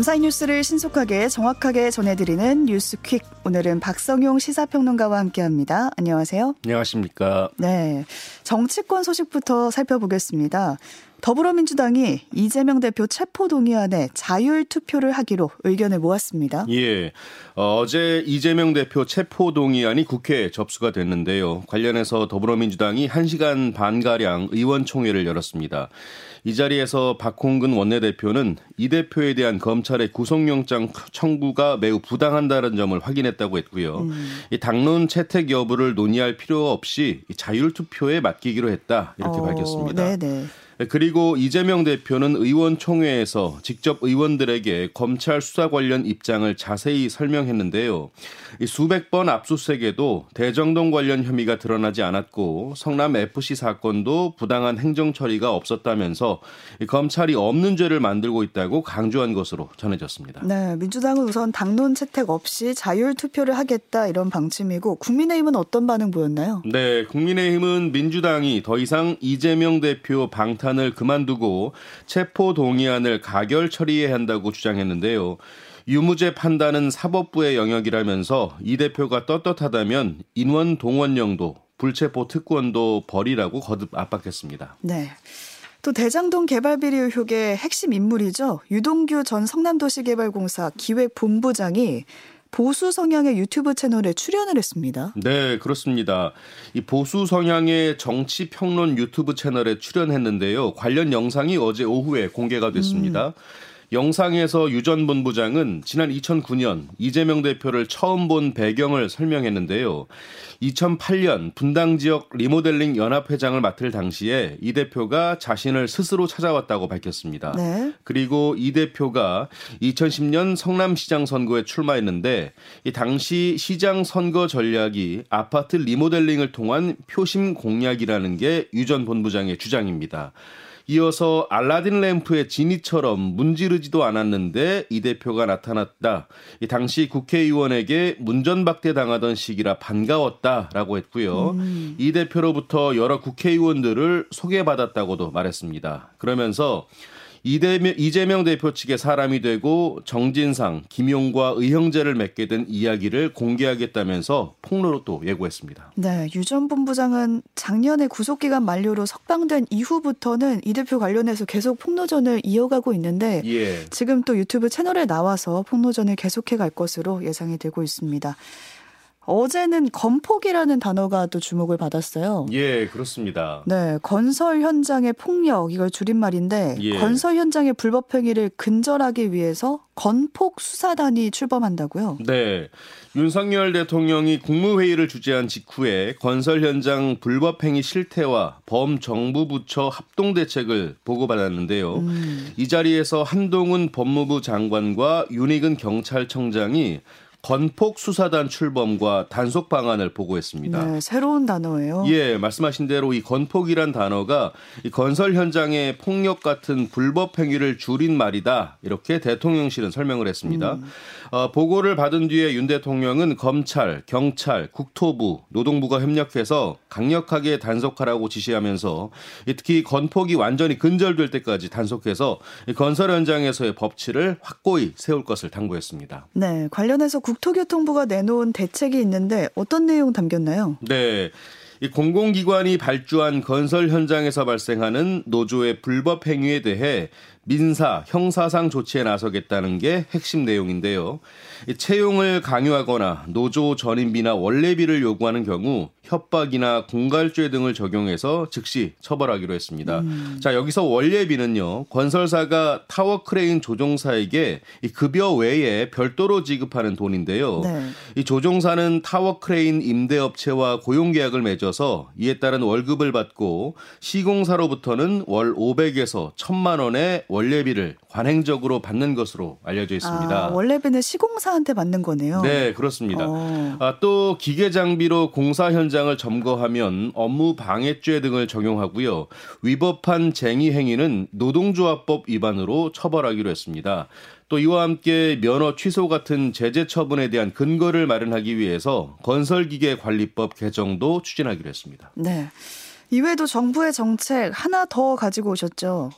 밤사이 뉴스를 신속하게 정확하게 전해드리는 뉴스퀵. 오늘은 박성용 시사평론가와 함께합니다. 안녕하세요. 안녕하십니까. 네, 정치권 소식부터 살펴보겠습니다. 더불어민주당이 이재명 대표 체포 동의안에 자율 투표를 하기로 의견을 모았습니다. 예. 어, 제 이재명 대표 체포 동의안이 국회에 접수가 됐는데요. 관련해서 더불어민주당이 1시간 반가량 의원총회를 열었습니다. 이 자리에서 박홍근 원내대표는 이 대표에 대한 검찰의 구속영장 청구가 매우 부당한다는 점을 확인했다고 했고요. 음. 이 당론 채택 여부를 논의할 필요 없이 자율 투표에 맡기기로 했다 이렇게 어, 밝혔습니다. 네네. 네, 그리고 이재명 대표는 의원총회에서 직접 의원들에게 검찰 수사 관련 입장을 자세히 설명했는데요. 수백 번 압수수색에도 대정동 관련 혐의가 드러나지 않았고 성남 FC 사건도 부당한 행정 처리가 없었다면서 검찰이 없는 죄를 만들고 있다고 강조한 것으로 전해졌습니다. 네, 민주당은 우선 당론 채택 없이 자율 투표를 하겠다 이런 방침이고 국민의힘은 어떤 반응 보였나요? 네, 국민의힘은 민주당이 더 이상 이재명 대표 방탄 방탄을 그만두고 체포 동의안을 가결 처리해야 한다고 주장했는데요. 유무죄 판단은 사법부의 영역이라면서 이 대표가 떳떳하다면 인원 동원령도 불체포 특권도 버리라고 거듭 압박했습니다. 네. 또 대장동 개발 비리 의혹의 핵심 인물이죠. 유동규 전 성남도시개발공사 기획본부장이 보수 성향의 유튜브 채널에 출연을 했습니다. 네, 그렇습니다. 이 보수 성향의 정치 평론 유튜브 채널에 출연했는데요. 관련 영상이 어제 오후에 공개가 됐습니다. 음. 영상에서 유전 본부장은 지난 2009년 이재명 대표를 처음 본 배경을 설명했는데요. 2008년 분당 지역 리모델링 연합회장을 맡을 당시에 이 대표가 자신을 스스로 찾아왔다고 밝혔습니다. 네. 그리고 이 대표가 2010년 성남시장 선거에 출마했는데 이 당시 시장 선거 전략이 아파트 리모델링을 통한 표심 공략이라는 게 유전 본부장의 주장입니다. 이어서 알라딘 램프의 지니처럼 문지르지도 않았는데 이 대표가 나타났다. 이 당시 국회의원에게 문전박대 당하던 시기라 반가웠다라고 했고요. 음. 이 대표로부터 여러 국회의원들을 소개받았다고도 말했습니다. 그러면서 이대명, 이재명 대표 측의 사람이 되고 정진상, 김용과 의형제를 맺게 된 이야기를 공개하겠다면서 폭로로 또 예고했습니다. 네, 유 전 본부장은 작년에 구속기간 만료로 석방된 이후부터는 이 대표 관련해서 계속 폭로전을 이어가고 있는데 예. 지금 또 유튜브 채널에 나와서 폭로전을 계속해 갈 것으로 예상이 되고 있습니다. 어제는 건폭이라는 단어가 또 주목을 받았어요. 예, 그렇습니다. 네, 건설 현장의 폭력 이걸 줄임말인데 예. 건설 현장의 불법 행위를 근절하기 위해서 건폭 수사단이 출범한다고요? 네. 윤석열 대통령이 국무회의를 주재한 직후에 건설 현장 불법 행위 실태와 범정부 부처 합동 대책을 보고받았는데요. 음. 이 자리에서 한동훈 법무부 장관과 윤희근 경찰청장이 건폭 수사단 출범과 단속 방안을 보고했습니다. 네, 새로운 단어예요. 예, 말씀하신 대로 이 건폭이란 단어가 이 건설 현장의 폭력 같은 불법 행위를 줄인 말이다. 이렇게 대통령실은 설명을 했습니다. 음. 어, 보고를 받은 뒤에 윤 대통령은 검찰, 경찰, 국토부, 노동부가 협력해서 강력하게 단속하라고 지시하면서 특히 건폭이 완전히 근절될 때까지 단속해서 건설 현장에서의 법치를 확고히 세울 것을 당부했습니다. 네, 관련해서 국토교통부가 내놓은 대책이 있는데 어떤 내용 담겼나요? 네. 이 공공기관이 발주한 건설 현장에서 발생하는 노조의 불법 행위에 대해 민사, 형사상 조치에 나서겠다는 게 핵심 내용인데요. 채용을 강요하거나 노조 전임비나 월례비를 요구하는 경우 협박이나 공갈죄 등을 적용해서 즉시 처벌하기로 했습니다. 음. 자, 여기서 월례비는요. 건설사가 타워 크레인 조종사에게 이 급여 외에 별도로 지급하는 돈인데요. 네. 이 조종사는 타워 크레인 임대업체와 고용 계약을 맺어서 이에 따른 월급을 받고 시공사로부터는 월 500에서 1000만 원의 월례비를 관행적으로 받는 것으로 알려져 있습니다. 아, 월례비는 시공사한테 받는 거네요. 네, 그렇습니다. 어. 아, 또 기계 장비로 공사 현장을 점거하면 업무 방해죄 등을 적용하고요. 위법한 쟁의 행위는 노동조합법 위반으로 처벌하기로 했습니다. 또 이와 함께 면허 취소 같은 제재 처분에 대한 근거를 마련하기 위해서 건설기계관리법 개정도 추진하기로 했습니다. 네. 이외에도 정부의 정책 하나 더 가지고 오셨죠.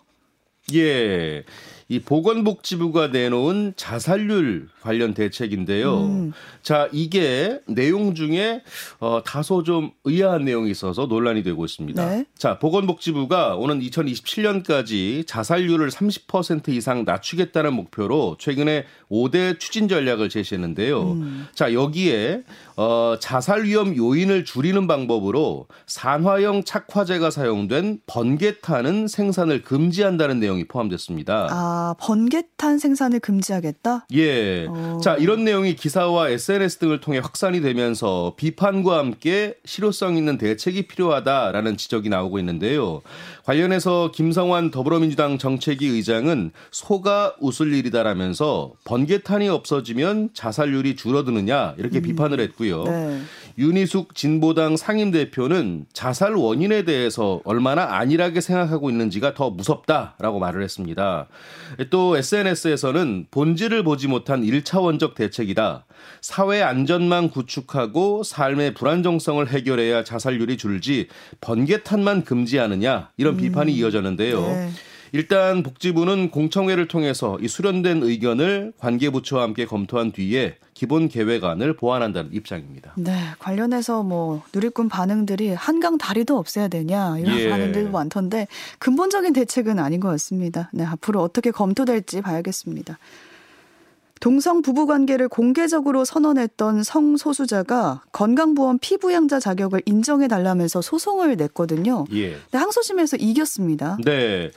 예. 이 보건복지부가 내놓은 자살률 관련 대책인데요. 음. 자, 이게 내용 중에 어, 다소 좀 의아한 내용이 있어서 논란이 되고 있습니다. 네. 자, 보건복지부가 오는 2027년까지 자살률을 30% 이상 낮추겠다는 목표로 최근에 5대 추진 전략을 제시했는데요. 음. 자, 여기에 어, 자살 위험 요인을 줄이는 방법으로 산화형 착화제가 사용된 번개탄은 생산을 금지한다는 내용이 포함됐습니다. 아, 번개탄 생산을 금지하겠다? 예. 오. 어. 자, 이런 내용이 기사와 SNS 등을 통해 확산이 되면서 비판과 함께 실효성 있는 대책이 필요하다라는 지적이 나오고 있는데요. 관련해서 김성환 더불어민주당 정책위 의장은 소가 웃을 일이다라면서 번개탄이 없어지면 자살률이 줄어드느냐 이렇게 음. 비판을 했고요. 네. 윤희숙 진보당 상임대표는 자살 원인에 대해서 얼마나 안일하게 생각하고 있는지가 더 무섭다라고 말을 했습니다. 또 SNS에서는 본질을 보지 못한 1차원적 대책이다. 사회 안전망 구축하고 삶의 불안정성을 해결해야 자살률이 줄지 번개탄만 금지하느냐 이런 비판이 음. 이어졌는데요. 네. 일단 복지부는 공청회를 통해서 이 수련된 의견을 관계부처와 함께 검토한 뒤에 기본 계획안을 보완한다는 입장입니다. 네, 관련해서 뭐 누리꾼 반응들이 한강 다리도 없애야 되냐 이런 예. 반응들도 많던데 근본적인 대책은 아닌 것 같습니다. 네, 앞으로 어떻게 검토될지 봐야겠습니다. 동성 부부 관계를 공개적으로 선언했던 성소수자가 건강보험 피부양자 자격을 인정해 달라면서 소송을 냈거든요. 예. 근데 항소심에서 이겼습니다. 네.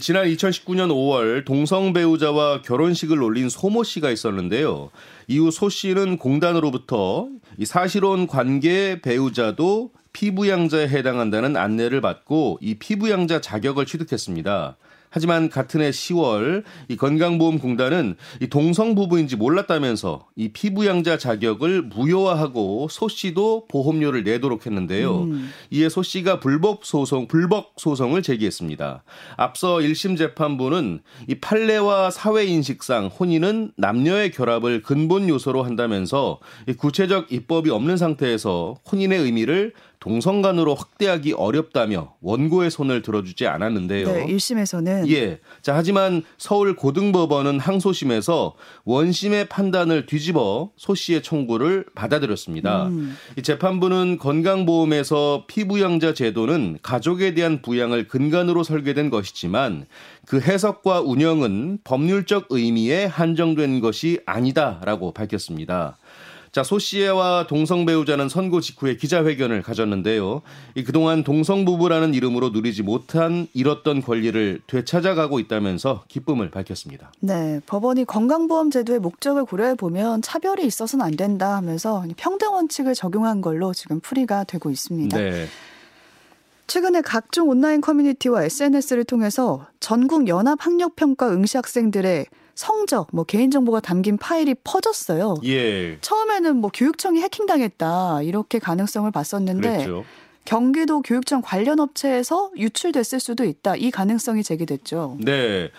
지난 2019년 5월 동성 배우자와 결혼식을 올린 소모 씨가 있었는데요. 이후 소 씨는 공단으로부터 이 사실혼 관계 배우자도 피부양자에 해당한다는 안내를 받고 이 피부양자 자격을 취득했습니다. 하지만 같은 해 10월 이 건강보험공단은 이 동성 부부인지 몰랐다면서 이 피부양자 자격을 무효화하고 소 씨도 보험료를 내도록 했는데요. 음. 이에 소 씨가 불법 소송 불법 소송을 제기했습니다. 앞서 1심 재판부는 이 판례와 사회 인식상 혼인은 남녀의 결합을 근본 요소로 한다면서 이 구체적 입법이 없는 상태에서 혼인의 의미를 동성간으로 확대하기 어렵다며 원고의 손을 들어주지 않았는데요. 네, 1심에서는 예. 자, 하지만 서울 고등법원은 항소심에서 원심의 판단을 뒤집어 소 씨의 청구를 받아들였습니다. 음. 이 재판부는 건강보험에서 피부양자 제도는 가족에 대한 부양을 근간으로 설계된 것이지만 그 해석과 운영은 법률적 의미에 한정된 것이 아니다라고 밝혔습니다. 자, 소 씨와 동성 배우자는 선고 직후에 기자회견을 가졌는데요. 이 그동안 동성 부부라는 이름으로 누리지 못한 잃었던 권리를 되찾아가고 있다면서 기쁨을 밝혔습니다. 네, 법원이 건강보험 제도의 목적을 고려해 보면 차별이 있어서는 안 된다 하면서 평등 원칙을 적용한 걸로 지금 풀이가 되고 있습니다. 네. 최근에 각종 온라인 커뮤니티와 SNS를 통해서 전국 연합 학력 평가 응시 학생들의 성적, 뭐 개인정보가 담긴 파일이 퍼졌어요. 예. 처음에는 뭐 교육청이 해킹당했다 이렇게 가능성을 봤었는데 그랬죠. 경기도 교육청 관련 업체에서 유출됐을 수도 있다 이 가능성이 제기됐죠. 네.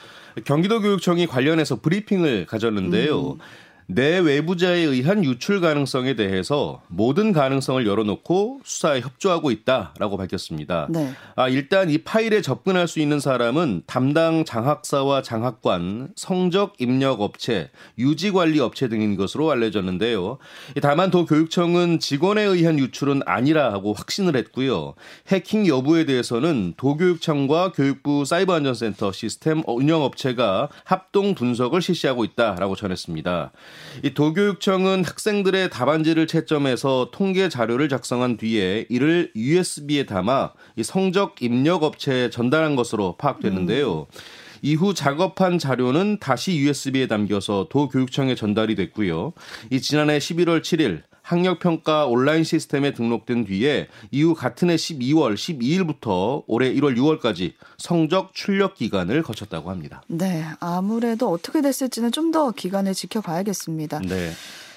경기도 교육청이 관련해서 브리핑을 가졌는데요. 음. 내 외부자에 의한 유출 가능성에 대해서 모든 가능성을 열어놓고 수사에 협조하고 있다라고 밝혔습니다. 네. 아, 일단 이 파일에 접근할 수 있는 사람은 담당 장학사와 장학관, 성적 입력 업체, 유지 관리 업체 등인 것으로 알려졌는데요. 다만 도 교육청은 직원에 의한 유출은 아니라고 확신을 했고요. 해킹 여부에 대해서는 도교육청과 교육부 사이버안전센터 시스템 운영 업체가 합동 분석을 실시하고 있다라고 전했습니다. 이 도교육청은 학생들의 답안지를 채점해서 통계 자료를 작성한 뒤에 이를 USB에 담아 이 성적 입력 업체에 전달한 것으로 파악됐는데요. 음. 이후 작업한 자료는 다시 USB에 담겨서 도교육청에 전달이 됐고요. 이 지난해 11월 7일 학력평가 온라인 시스템에 등록된 뒤에 이후 같은 해 12월 12일부터 올해 1월 6월까지 성적 출력 기간을 거쳤다고 합니다. 네, 아무래도 어떻게 됐을지는 좀 더 기간을 지켜봐야겠습니다. 네.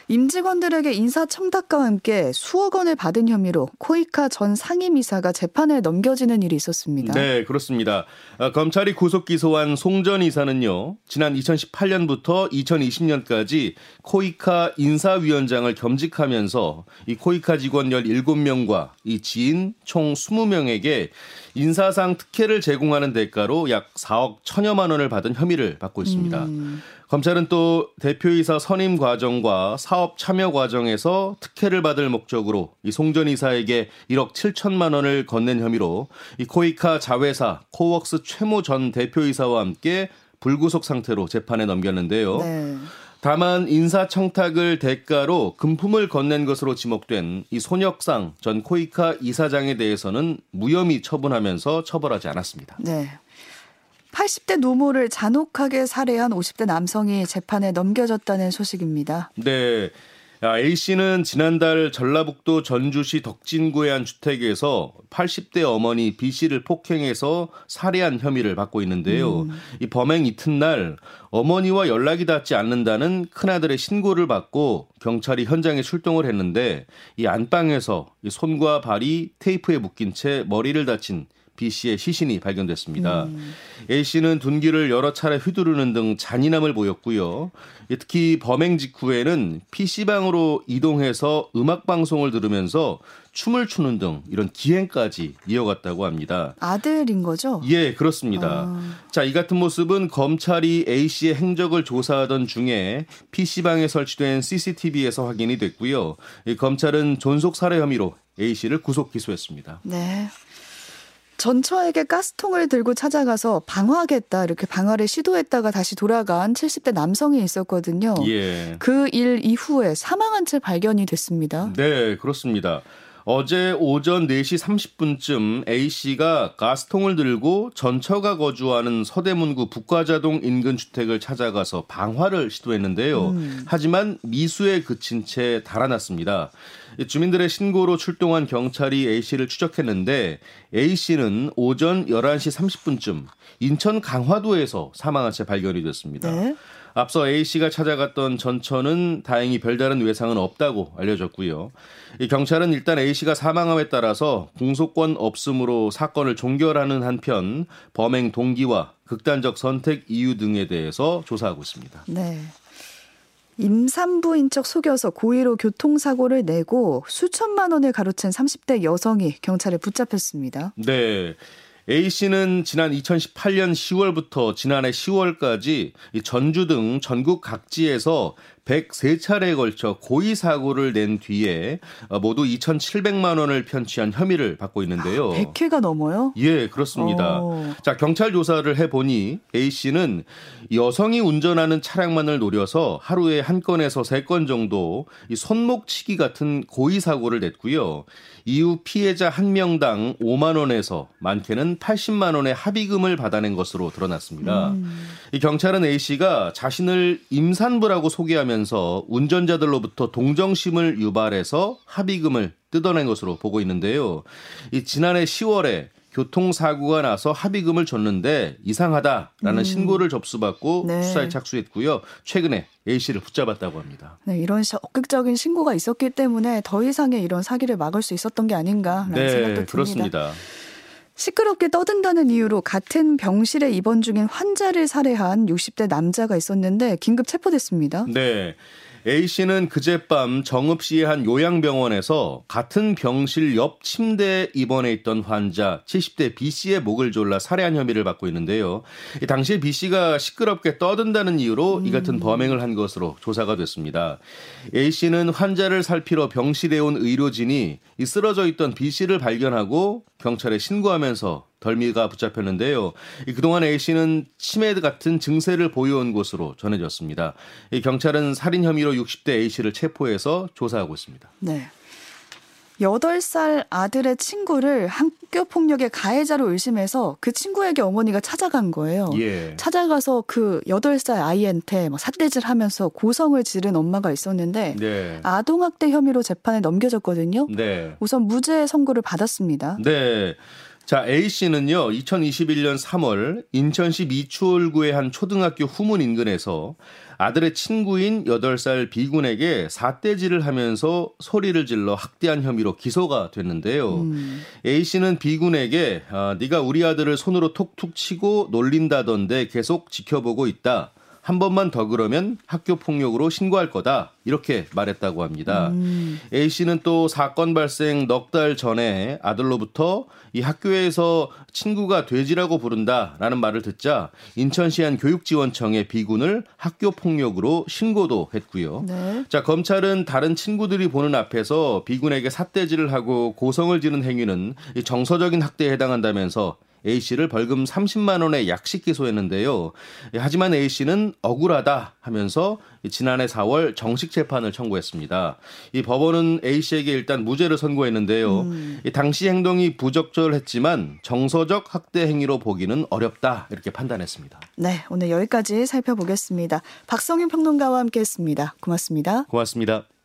임직원들에게 인사청탁과 함께 수억 원을 받은 혐의로 코이카 전 상임이사가 재판에 넘겨지는 일이 있었습니다. 네, 그렇습니다. 아, 검찰이 구속 기소한 송 전 이사는요, 지난 2018년부터 2020년까지 코이카 인사위원장을 겸직하면서 이 코이카 직원 17명과 이 지인 총 20명에게 인사상 특혜를 제공하는 대가로 약 4억 천여만 원을 받은 혐의를 받고 있습니다. 음. 검찰은 또 대표이사 선임 과정과 사업 참여 과정에서 특혜를 받을 목적으로 이 송전 이사에게 1억 7천만 원을 건넨 혐의로 이 코이카 자회사 코웍스 최모 전 대표이사와 함께 불구속 상태로 재판에 넘겼는데요. 네. 다만 인사청탁을 대가로 금품을 건넨 것으로 지목된 이 손혁상 전 코이카 이사장에 대해서는 무혐의 처분하면서 처벌하지 않았습니다. 네. 80대 노모를 잔혹하게 살해한 50대 남성이 재판에 넘겨졌다는 소식입니다. 네. A 씨는 지난달 전라북도 전주시 덕진구의 한 주택에서 80대 어머니 B 씨를 폭행해서 살해한 혐의를 받고 있는데요. 음. 이 범행 이튿날 어머니와 연락이 닿지 않는다는 큰아들의 신고를 받고 경찰이 현장에 출동을 했는데 이 안방에서 이 손과 발이 테이프에 묶인 채 머리를 다친 B 씨의 시신이 발견됐습니다. 음. A 씨는 둔기를 여러 차례 휘두르는 등 잔인함을 보였고요. 특히 범행 직후에는 PC방으로 이동해서 음악 방송을 들으면서 춤을 추는 등 이런 기행까지 이어갔다고 합니다. 아들인 거죠? 예, 그렇습니다. 아. 자, 이 같은 모습은 검찰이 A 씨의 행적을 조사하던 중에 PC방에 설치된 CCTV에서 확인이 됐고요. 검찰은 존속 살해 혐의로 A 씨를 구속 기소했습니다. 네. 전처에게 가스통을 들고 찾아가서 방화하겠다 이렇게 방화를 시도했다가 다시 돌아간 70대 남성이 있었거든요. 예. 그 일 이후에 사망한 채 발견이 됐습니다. 네, 그렇습니다. 어제 오전 4시 30분쯤 A씨가 가스통을 들고 전처가 거주하는 서대문구 북과자동 인근 주택을 찾아가서 방화를 시도했는데요. 음. 하지만 미수에 그친 채 달아났습니다. 주민들의 신고로 출동한 경찰이 A씨를 추적했는데 A씨는 오전 11시 30분쯤 인천 강화도에서 사망한 채 발견이 됐습니다. 네. 앞서 A씨가 찾아갔던 전처는 다행히 별다른 외상은 없다고 알려졌고요. 경찰은 일단 A씨가 사망함에 따라서 공소권 없음으로 사건을 종결하는 한편 범행 동기와 극단적 선택 이유 등에 대해서 조사하고 있습니다. 네. 임산부인 척 속여서 고의로 교통사고를 내고 수천만 원을 가로챈 30대 여성이 경찰에 붙잡혔습니다. 네. A 씨는 지난 2018년 10월부터 지난해 10월까지 전주 등 전국 각지에서 103차례에 걸쳐 고의 사고를 낸 뒤에 모두 2,700만 원을 편취한 혐의를 받고 있는데요. 100회가 넘어요? 예, 그렇습니다. 오. 어. 자, 경찰 조사를 해 보니 A 씨는 여성이 운전하는 차량만을 노려서 하루에 한 건에서 세 건 정도 이 손목치기 같은 고의 사고를 냈고요. 이후 피해자 한 명당 5만 원에서 많게는 80만 원의 합의금을 받아낸 것으로 드러났습니다. 음. 이 경찰은 A 씨가 자신을 임산부라고 소개하면서 운전자들로부터 동정심을 유발해서 합의금을 뜯어낸 것으로 보고 있는데요. 이 지난해 10월에 교통사고가 나서 합의금을 줬는데 이상하다라는 음. 신고를 접수받고 네. 수사에 착수했고요. 최근에 A 씨를 붙잡았다고 합니다. 네, 이런 적극적인 신고가 있었기 때문에 더 이상의 이런 사기를 막을 수 있었던 게 아닌가라는 네, 생각도 듭니다. 그렇습니다. 시끄럽게 떠든다는 이유로 같은 병실에 입원 중인 환자를 살해한 60대 남자가 있었는데 긴급 체포됐습니다. 네. A 씨는 그젯밤 정읍 시의 한 요양병원에서 같은 병실 옆 침대에 입원해 있던 환자 70대 B 씨의 목을 졸라 살해한 혐의를 받고 있는데요. 당시에 B 씨가 시끄럽게 떠든다는 이유로 이 같은 음. 범행을 한 것으로 조사가 됐습니다. A 씨는 환자를 살피러 병실에 온 의료진이 쓰러져 있던 B 씨를 발견하고 경찰에 신고하면서 덜미가 붙잡혔는데요. 그동안 A 씨는 치매 같은 증세를 보여온 것으로 전해졌습니다. 경찰은 살인 혐의로 60대 A 씨를 체포해서 조사하고 있습니다. 네. 8살 아들의 친구를 학교 폭력의 가해자로 의심해서 그 친구에게 어머니가 찾아간 거예요. 예. 찾아가서 그 8살 아이한테 막 삿대질 하면서 고성을 지른 엄마가 있었는데 네. 아동학대 혐의로 재판에 넘겨졌거든요. 네. 우선 무죄 선고를 받았습니다. 네. 자, A 씨는요, 2021년 3월 인천시 미추홀구의 한 초등학교 후문 인근에서 아들의 친구인 8살 B군에게 사대질을 하면서 소리를 질러 학대한 혐의로 기소가 됐는데요. 음. A 씨는 B군에게 아, 네가 우리 아들을 손으로 톡톡 치고 놀린다던데 계속 지켜보고 있다. 한 번만 더 그러면 학교 폭력으로 신고할 거다. 이렇게 말했다고 합니다. 음. A 씨는 또 사건 발생 넉 달 전에 아들로부터 이 학교에서 친구가 돼지라고 부른다라는 말을 듣자 인천시 한 교육지원청에 비군을 학교 폭력으로 신고도 했고요. 네. 자 검찰은 다른 친구들이 보는 앞에서 비군에게 삿대질을 하고 고성을 지른 행위는 정서적인 학대에 해당한다면서 A 씨를 벌금 30만 원의 약식 기소했는데요. 하지만 A 씨는 억울하다 하면서 지난해 4월 정식 재판을 청구했습니다. 이 법원은 A 씨에게 일단 무죄를 선고했는데요. 음. 당시 행동이 부적절했지만 정서적 학대 행위로 보기는 어렵다 이렇게 판단했습니다. 네, 오늘 여기까지 살펴보겠습니다. 박성윤 평론가와 함께했습니다. 고맙습니다. 고맙습니다.